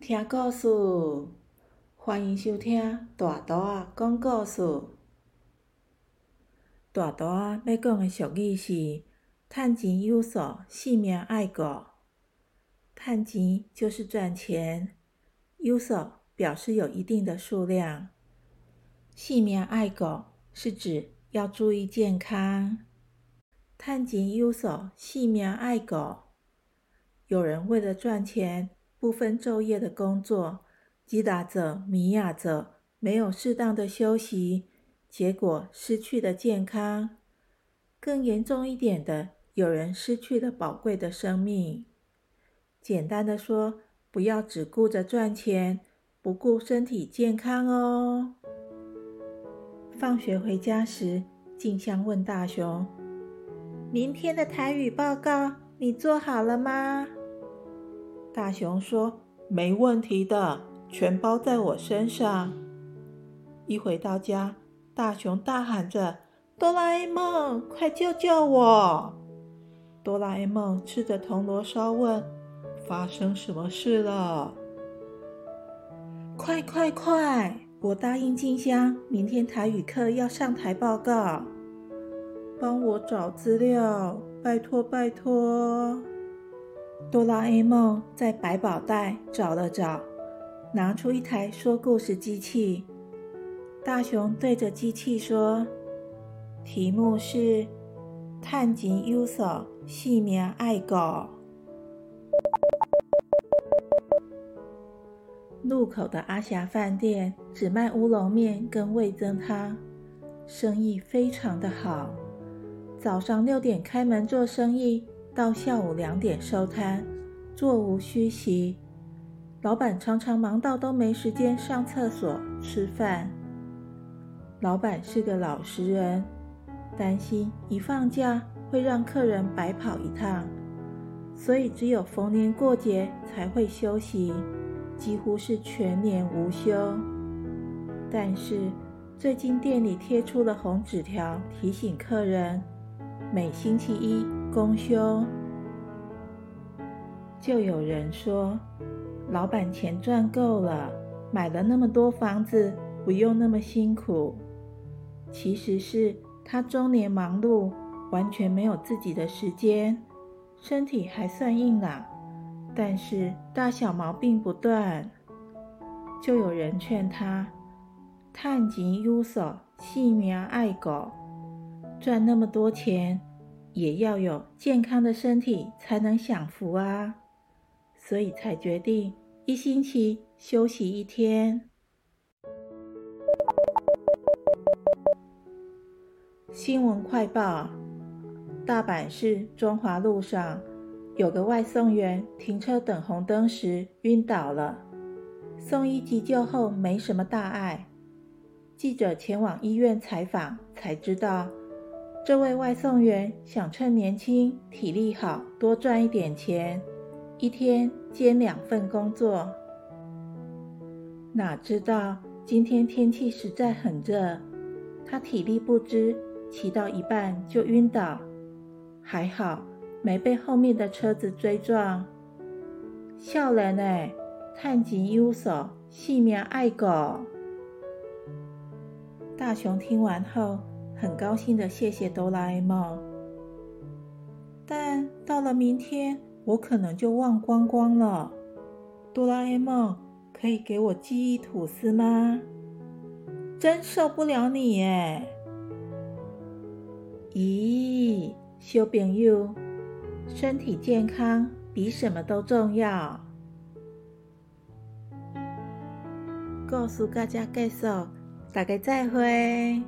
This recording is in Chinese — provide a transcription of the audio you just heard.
听故事，欢迎收听大图啊讲故事。大图啊要讲的俗语是：趁钱有数，性命爱顾。趁钱就是赚钱，有数表示有一定的数量，性命爱顾是指要注意健康。趁钱有数，性命爱顾。有人为了赚钱，不分昼夜的工作，击打着、迷哑着，没有适当的休息，结果失去了健康。更严重一点的，有人失去了宝贵的生命。简单的说，不要只顾着赚钱，不顾身体健康哦。放学回家时，静香问大雄：“明天的台语报告，你做好了吗？”大熊说：“没问题的，全包在我身上。”一回到家，大熊大喊着：“哆啦 A 梦，快救救我！”哆啦 A 梦吃着铜锣烧问：“发生什么事了？”“快快快！我答应静香，明天台语课要上台报告，帮我找资料，拜托拜托。”哆啦 A 梦在百宝袋找了找，拿出一台说故事机器。大雄对着机器说：“题目是‘探金优手，细命爱狗’。”路口的阿霞饭店只卖乌龙面跟味增汤，生意非常的好。早上六点开门做生意。到下午两点收摊，座无虚席。老板常常忙到都没时间上厕所、吃饭。老板是个老实人，担心一放假会让客人白跑一趟，所以只有逢年过节才会休息，几乎是全年无休。但是最近店里贴出了红纸条，提醒客人每星期一。公休，就有人说，老板钱赚够了，买了那么多房子，不用那么辛苦。其实是他中年忙碌，完全没有自己的时间，身体还算硬朗，但是大小毛病不断。就有人劝他，探钱有手，性命爱狗，赚那么多钱。也要有健康的身体才能享福啊，所以才决定一星期休息一天。新闻快报：大阪市中华路上有个外送员停车等红灯时晕倒了，送医急救后没什么大碍。记者前往医院采访，才知道。这位外送员想趁年轻、体力好，多赚一点钱，一天兼两份工作。哪知道今天天气实在很热，他体力不支，骑到一半就晕倒，还好没被后面的车子追撞。笑人哎，探钱有手，性命爱狗。大雄听完后。很高兴的，谢谢哆啦 A 梦。但到了明天，我可能就忘光光了。哆啦 A 梦，可以给我记忆吐司吗？真受不了你耶！咦，小朋友，身体健康比什么都重要。告诉大家介绍，大家再会。